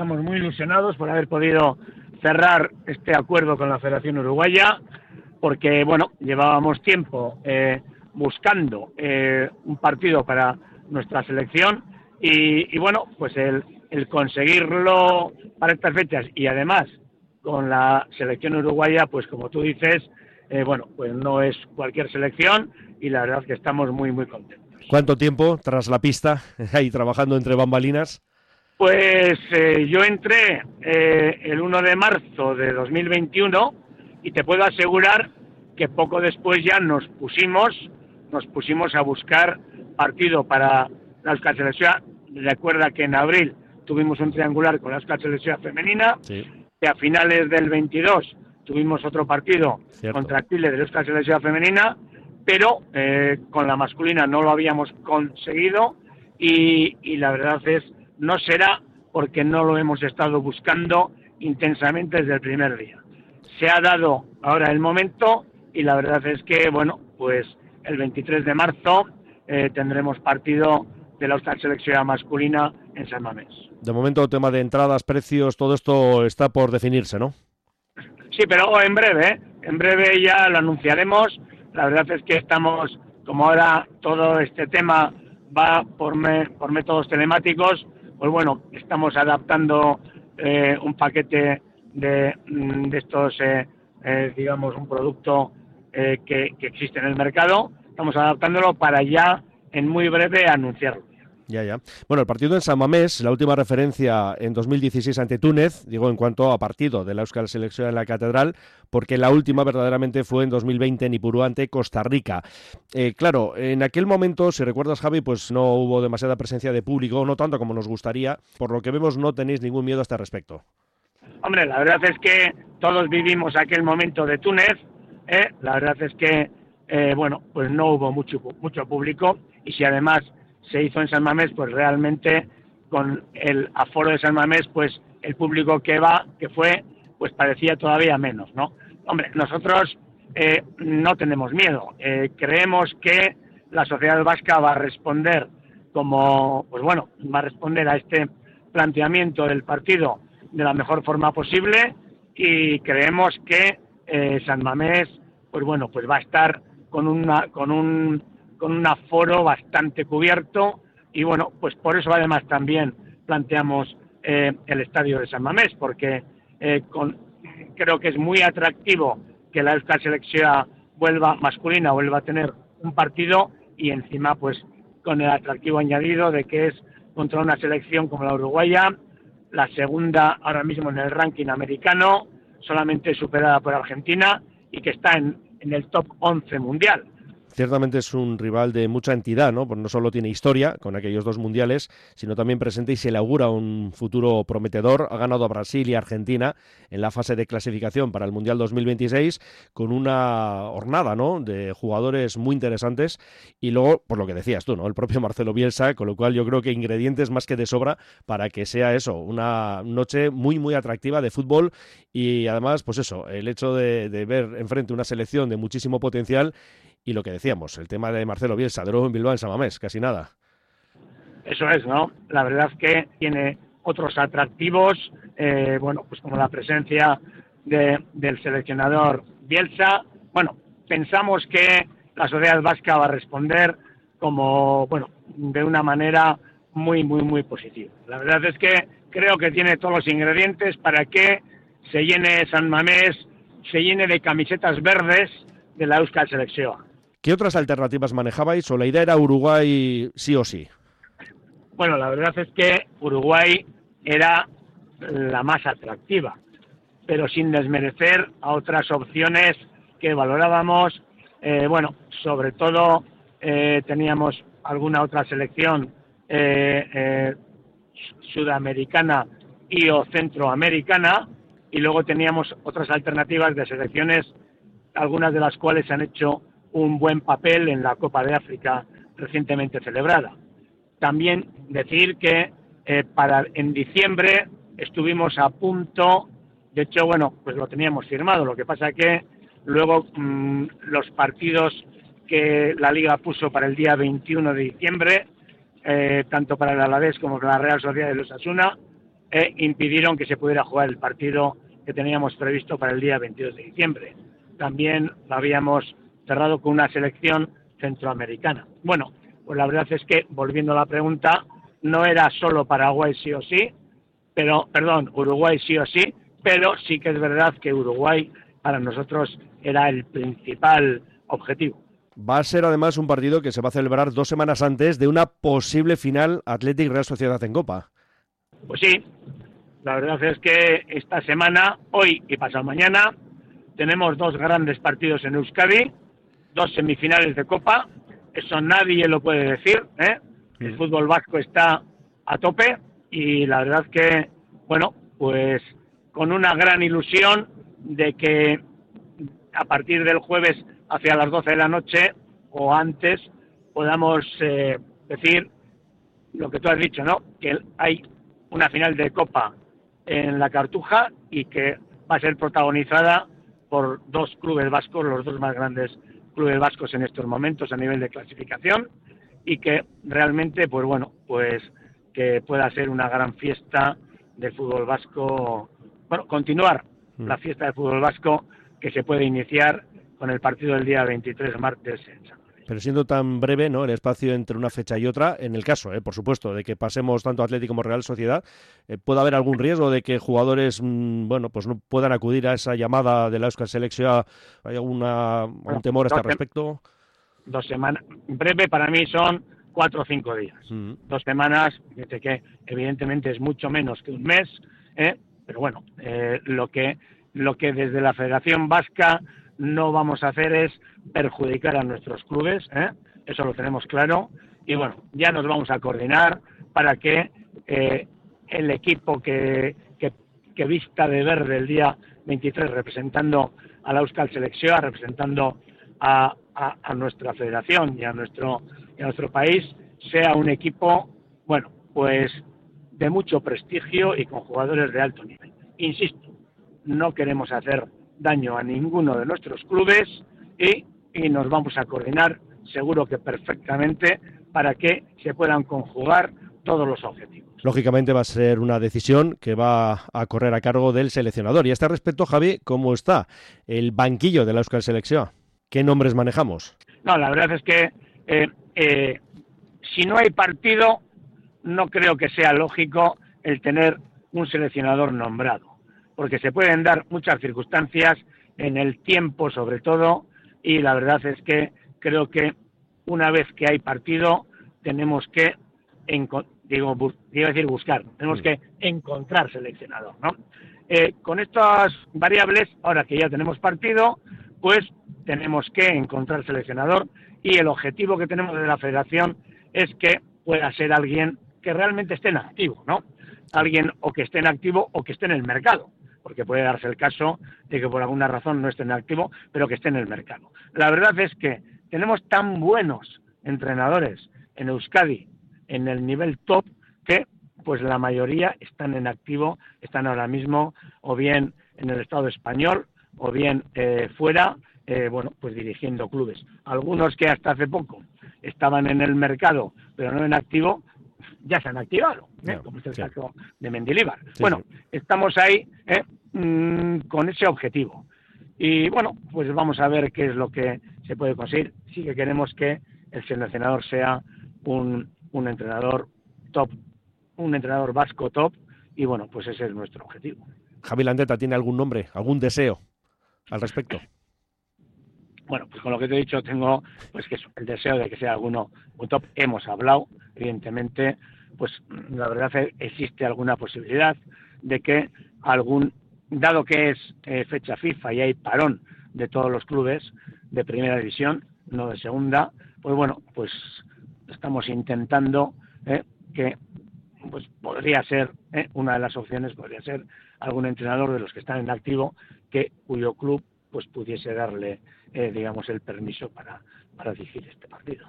estamos muy ilusionados por haber podido cerrar este acuerdo con la Federación Uruguaya, porque, bueno, llevábamos tiempo eh, buscando eh, un partido para nuestra selección y, bueno, pues el, conseguirlo para estas fechas y además con la selección uruguaya, pues como tú dices, eh, bueno, pues no es cualquier selección y la verdad es que estamos muy, muy contentos. ¿Cuánto tiempo tras la pista ahí trabajando entre bambalinas? Pues eh, yo entré eh, el 1 de marzo de 2021 y te puedo asegurar que poco después ya nos pusimos, nos pusimos a buscar partido para la Euskal Selección. Recuerda que en abril tuvimos un triangular con la Euskal Selección femenina, que a finales del 22 tuvimos otro partido contra Chile de la selección femenina, pero eh, con la masculina no lo habíamos conseguido y, y la verdad es no será porque no lo hemos estado buscando intensamente desde el primer día. Se ha dado ahora el momento y la verdad es que, bueno, pues el 23 de marzo eh, tendremos partido de la Euskal Selección masculina en San Mamés. De momento, tema de entradas, precios, todo esto está por definirse, ¿no? Sí, pero en breve, ¿eh? en breve ya lo anunciaremos. La verdad es que estamos, como ahora todo este tema va por, por métodos telemáticos, pues bueno, estamos adaptando eh, un paquete de, mm, estos, eh, digamos, un producto que, que existe en el mercado. Estamos adaptándolo para ya en muy breve anunciarlo. Ya, ya. Bueno, el partido en San Mamés, la última referencia en 2016 ante Túnez, digo en cuanto a partido de la Euskal Selección en la Catedral, porque la última verdaderamente fue en 2020 en Ipurú ante Costa Rica. Eh, claro, en aquel momento, si recuerdas Javi, pues no hubo demasiada presencia de público, no tanto como nos gustaría, por lo que vemos no tenéis ningún miedo a este respecto. Hombre, la verdad es que todos vivimos aquel momento de Túnez, ¿eh? la verdad es que, eh, bueno, pues no hubo mucho, mucho público y si además se hizo en San Mamés, pues realmente con el aforo de San Mamés, pues el público que va, que fue, pues parecía todavía menos, ¿no? Hombre, nosotros eh, no tenemos miedo. Eh, creemos que la sociedad vasca va a responder como, pues bueno, va a responder a este planteamiento del partido de la mejor forma posible y creemos que eh, San Mamés, pues bueno, pues va a estar con una, con un con un aforo bastante cubierto y bueno, pues por eso además también planteamos eh, el estadio de San Mamés, porque eh, creo que es muy atractivo que la Euskal Selección vuelva masculina, vuelva a tener un partido y encima pues con el atractivo añadido de que es contra una selección como la uruguaya, la segunda ahora mismo en el ranking americano, solamente superada por Argentina y que está en, en el top 11 mundial ciertamente es un rival de mucha entidad, ¿no? Porque no solo tiene historia con aquellos dos mundiales, sino también presente y se le augura un futuro prometedor. Ha ganado a Brasil y Argentina en la fase de clasificación para el Mundial 2026 con una hornada, ¿no? De jugadores muy interesantes y luego, por lo que decías tú, ¿no? El propio Marcelo Bielsa, con lo cual yo creo que ingredientes más que de sobra para que sea eso, una noche muy, muy atractiva de fútbol y además, pues eso, el hecho de, de ver enfrente una selección de muchísimo potencial lo que decíamos, el tema de Marcelo Bielsa, de en Bilbao en Samamés, casi nada. Eso es, ¿no? La verdad es que tiene otros atractivos, eh, bueno, pues como la presencia del seleccionador Bielsa. Bueno, pensamos que la sociedad vasca va a responder como, bueno, de una manera muy, muy, muy positiva. La verdad es que creo que tiene todos los ingredientes para que se llene San Mamés, se llene de camisetas verdes de la Euskal Selección. ¿Qué otras alternativas manejabais o la idea era Uruguay sí o sí? Bueno, la verdad es que Uruguay era la más atractiva, pero sin desmerecer a otras opciones que valorábamos. Eh, bueno, sobre todo eh, teníamos alguna otra selección eh, sudamericana y o centroamericana y luego teníamos otras alternativas de selecciones, algunas de las cuales se han hecho un buen papel en la Copa de África recientemente celebrada. También decir que eh, para en diciembre estuvimos a punto, de hecho, bueno, pues lo teníamos firmado, lo que pasa que luego mm, los partidos que la Liga puso para el día 21 de diciembre, eh, tanto para el Alavés como para la Real Sociedad de los Asuna, eh, impidieron que se pudiera jugar el partido que teníamos previsto para el día 22 de diciembre. También habíamos cerrado con una selección centroamericana. Bueno, pues la verdad es que, volviendo a la pregunta, no era solo Paraguay sí o sí, pero, perdón, Uruguay sí o sí, pero sí que es verdad que Uruguay para nosotros era el principal objetivo. Va a ser además un partido que se va a celebrar dos semanas antes de una posible final Athletic Real Sociedad en Copa. Pues sí, la verdad es que esta semana, hoy y pasado mañana, tenemos dos grandes partidos en Euskadi, dos semifinales de Copa, eso nadie lo puede decir, ¿eh? El fútbol vasco está a tope y la verdad que, bueno, pues con una gran ilusión de que a partir del jueves hacia las 12 de la noche o antes podamos eh, decir lo que tú has dicho, ¿no? Que hay una final de Copa en la Cartuja y que va a ser protagonizada por dos clubes vascos, los dos más grandes clubes vascos en estos momentos a nivel de clasificación y que realmente, pues bueno, pues que pueda ser una gran fiesta de fútbol vasco, bueno, continuar mm. la fiesta de fútbol vasco que se puede iniciar con el partido del día 23 martes en San pero siendo tan breve ¿no? el espacio entre una fecha y otra, en el caso, ¿eh? por supuesto, de que pasemos tanto Atlético como Real Sociedad, eh, ¿puede haber algún riesgo de que jugadores mm, bueno, pues no puedan acudir a esa llamada de la Euskal Selección? ¿Hay alguna, algún temor a este respecto? Dos semanas. Breve para mí son cuatro o cinco días. Mm. Dos semanas, que evidentemente es mucho menos que un mes, ¿eh? pero bueno, lo que lo que desde la Federación Vasca no vamos a hacer es perjudicar a nuestros clubes, ¿eh? eso lo tenemos claro, y bueno, ya nos vamos a coordinar para que eh, el equipo que, que, vista de verde el día 23 representando a la Euskal Selección, representando a, nuestra federación y a nuestro, y a nuestro país, sea un equipo, bueno, pues de mucho prestigio y con jugadores de alto nivel. Insisto, no queremos hacer daño a ninguno de nuestros clubes y, nos vamos a coordinar seguro que perfectamente para que se puedan conjugar todos los objetivos. Lógicamente va a ser una decisión que va a correr a cargo del seleccionador. Y a este respecto, Javi, ¿cómo está el banquillo de la Euskal Selección? ¿Qué nombres manejamos? No, la verdad es que eh, eh, si no hay partido, no creo que sea lógico el tener un seleccionador nombrado porque se pueden dar muchas circunstancias en el tiempo sobre todo y la verdad es que creo que una vez que hay partido tenemos que digo, decir buscar, tenemos que encontrar seleccionador, ¿no? Eh, con estas variables, ahora que ya tenemos partido, pues tenemos que encontrar seleccionador y el objetivo que tenemos de la federación es que pueda ser alguien que realmente esté en activo, ¿no? Alguien o que esté en activo o que esté en el mercado porque puede darse el caso de que por alguna razón no esté en activo, pero que esté en el mercado. La verdad es que tenemos tan buenos entrenadores en Euskadi en el nivel top que pues la mayoría están en activo, están ahora mismo o bien en el Estado español o bien eh, fuera, eh, bueno, pues dirigiendo clubes. Algunos que hasta hace poco estaban en el mercado pero no en activo, ya se han activado, ¿eh? como es el caso de Mendilibar. bueno, estamos ahí ¿eh? mm, con ese objetivo. Y bueno, pues vamos a ver qué es lo que se puede conseguir. Sí que queremos que el seleccionador sea un, un entrenador top, un entrenador vasco top, y bueno, pues ese es nuestro objetivo. Javi Landeta, ¿tiene algún nombre, algún deseo al respecto? Bueno, pues con lo que te he dicho tengo pues que el deseo de que sea alguno un top. Hemos hablado, evidentemente, pues la verdad existe alguna posibilidad de que algún, dado que es eh, fecha FIFA y hay parón de todos los clubes de primera división, no de segunda, pues bueno, pues estamos intentando eh, que pues podría ser eh, una de las opciones podría ser algún entrenador de los que están en activo que cuyo club pues pudiese darle, eh, digamos, el permiso para, para dirigir este partido.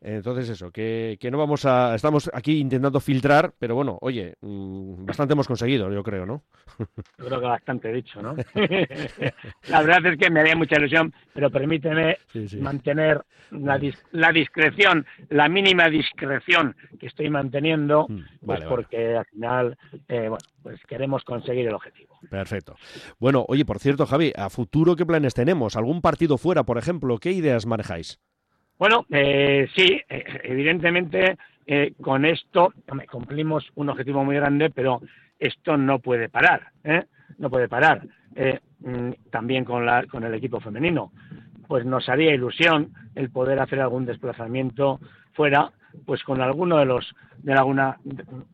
Entonces eso, que, que, no vamos a... Estamos aquí intentando filtrar, pero bueno, oye, mm, bastante hemos conseguido, yo creo, ¿no? Yo creo que bastante dicho, ¿no? la verdad es que me haría mucha ilusión, pero permíteme mantener la, la, discreción, la mínima discreción que estoy manteniendo, mm, pues porque al final, eh, bueno, pues queremos conseguir el objetivo. Perfecto. Bueno, oye, por cierto, Javi, a futuro, ¿qué planes tenemos? ¿Algún partido fuera, por ejemplo? ¿Qué ideas manejáis? Bueno, eh, sí, eh, evidentemente eh, con esto cumplimos un objetivo muy grande, pero esto no puede parar, ¿eh? no puede parar. Mm, también con, la, con el equipo femenino, pues nos haría ilusión el poder hacer algún desplazamiento fuera, pues con alguno de los de alguna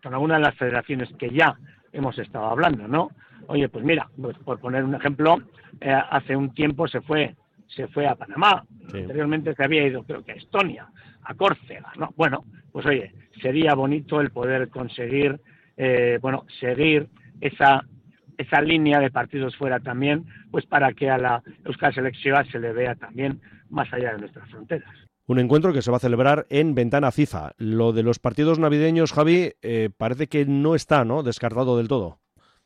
con alguna de las federaciones que ya hemos estado hablando, ¿no? Oye, pues mira, pues por poner un ejemplo, hace un tiempo se fue se fue a Panamá, anteriormente se había ido creo que a Estonia, a Córcega, ¿no? Bueno, pues oye, sería bonito el poder conseguir, eh, bueno, seguir esa esa línea de partidos fuera también, pues para que a la Euskal Selección se le vea también más allá de nuestras fronteras. Un encuentro que se va a celebrar en Ventana FIFA. Lo de los partidos navideños, Javi, eh, parece que no está, ¿no? Descartado del todo.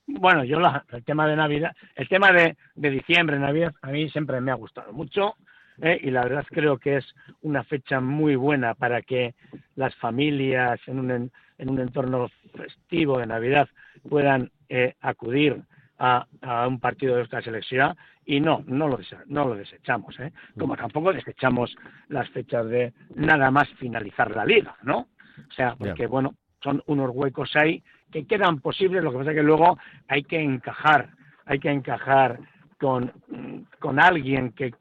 Bueno, yo el tema de Navidad, el tema de, de diciembre, Navidad, a mí siempre me ha gustado mucho ¿eh? y la verdad creo que es una fecha muy buena para que las familias en un, en un entorno festivo de Navidad puedan eh, acudir a, a, un partido de esta selección y no, no lo, no lo desechamos, ¿eh? como tampoco desechamos las fechas de nada más finalizar la liga, ¿no? O sea, porque bueno, son unos huecos ahí que quedan posibles, lo que pasa es que luego hay que encajar, hay que encajar con, con alguien que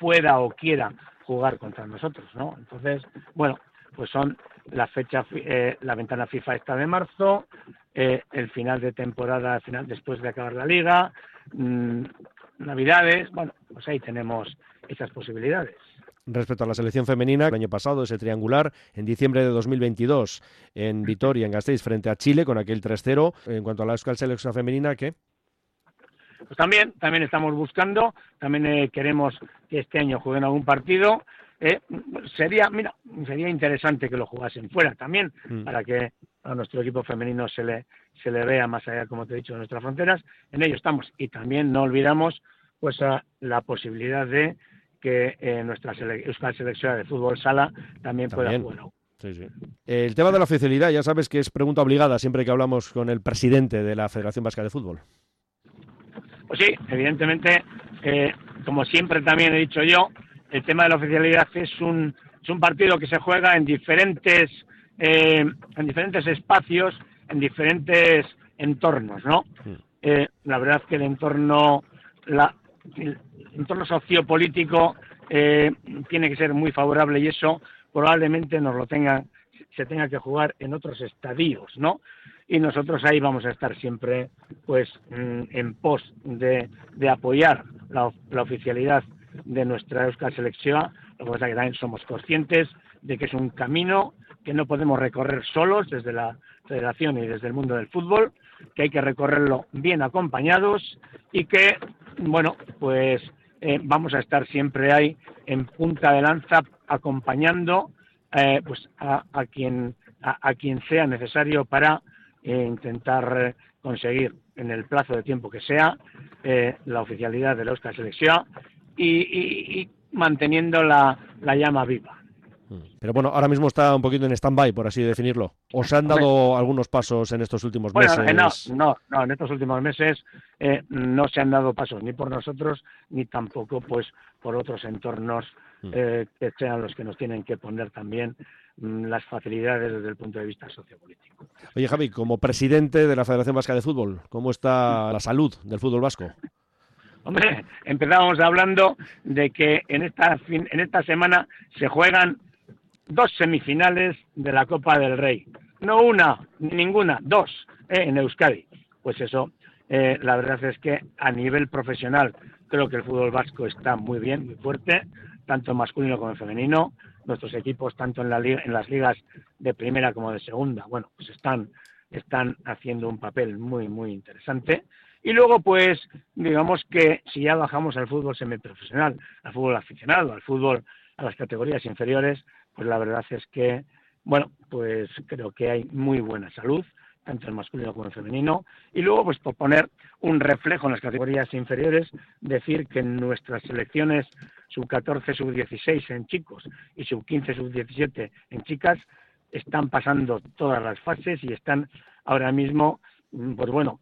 pueda o quiera jugar contra nosotros, ¿no? Entonces, bueno, pues son la fecha, eh, la ventana FIFA esta de marzo, eh, el final de temporada, final después de acabar la liga, mmm, Navidades, bueno, pues ahí tenemos esas posibilidades respecto a la selección femenina. El año pasado, ese triangular, en diciembre de 2022, en Vitoria, en Gasteiz, frente a Chile, con aquel 3-0. En cuanto a la Euskal Selección femenina, ¿qué? Pues también, también estamos buscando, también eh, queremos que este año jueguen algún partido. Eh, sería, mira, sería interesante que lo jugasen fuera también, mm. para que a nuestro equipo femenino se le, se le vea más allá, como te he dicho, de nuestras fronteras. En ello estamos. Y también no olvidamos pues la posibilidad de que eh, nuestra Euskal Selección de Fútbol Sala también, pueda jugar. Sí, sí. El tema de la oficialidad, ya sabes que es pregunta obligada siempre que hablamos con el presidente de la Federación Vasca de Fútbol. Pues sí, evidentemente, eh, como siempre también he dicho yo, el tema de la oficialidad es un, es un partido que se juega en diferentes, eh, en diferentes espacios, en diferentes entornos, ¿no? Eh, la verdad es que el entorno, la, el entorno sociopolítico eh, tiene que ser muy favorable y eso probablemente nos lo tenga, se tenga que jugar en otros estadios, ¿no? Y nosotros ahí vamos a estar siempre, pues, mm, en pos de, apoyar la, oficialidad de nuestra Euskal Selección. Lo que pasa que también somos conscientes de que es un camino que no podemos recorrer solos desde la Federación y desde el mundo del fútbol, que hay que recorrerlo bien acompañados y que, bueno, pues eh, vamos a estar siempre ahí en punta de lanza acompañando eh, pues a, quien a, quien sea necesario para eh, intentar conseguir en el plazo de tiempo que sea la oficialidad de la Oscar Selección y, manteniendo la llama viva. Pero bueno, ahora mismo está un poquito en stand-by, por así definirlo. ¿O se han dado algunos pasos en estos últimos meses? Eh, no, no, no, en estos últimos meses eh, no se han dado pasos ni por nosotros ni tampoco pues por otros entornos mm. Eh, que sean los que nos tienen que poner también mm, las facilidades desde el punto de vista sociopolítico. Oye, Javi, como presidente de la Federación Vasca de Fútbol, ¿cómo está la salud del fútbol vasco? Hombre, empezábamos hablando de que en esta, en esta semana se juegan dos semifinales de la Copa del Rey. No una, ninguna, dos eh, en Euskadi. Pues eso, eh, la verdad es que a nivel profesional creo que el fútbol vasco está muy bien, muy fuerte, tanto masculino como femenino. Nuestros equipos, tanto en, la, en las ligas de primera como de segunda, bueno, pues están, están haciendo un papel muy, muy interesante. Y luego, pues, digamos que si ya bajamos al fútbol semiprofesional, al fútbol aficionado, al fútbol a las categorías inferiores, pues la verdad es que, bueno, pues creo que hay muy buena salud, tanto en masculino como en femenino. Y luego, pues por poner un reflejo en las categorías inferiores, decir que nuestras selecciones sub-14, sub-16 en chicos y sub-15, sub-17 en chicas, están pasando todas las fases y están ahora mismo, mm, pues bueno,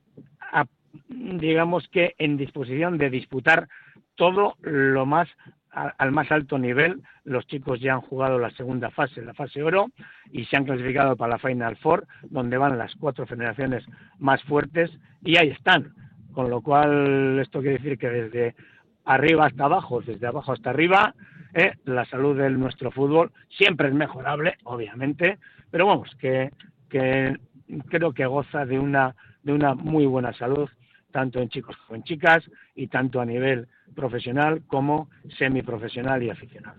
digamos que en disposición de disputar todo lo más al más alto nivel. Los chicos ya han jugado la segunda fase, la fase oro, y se han clasificado para la Final Four, donde van las cuatro generaciones más fuertes, y ahí están. Con lo cual, esto quiere decir que desde arriba hasta abajo, desde abajo hasta arriba, eh, la salud de nuestro fútbol siempre es mejorable, obviamente, pero vamos, que, que creo que goza de una, de una muy buena salud, tanto en chicos como en chicas, y tanto a nivel profesional como semiprofesional y aficionado.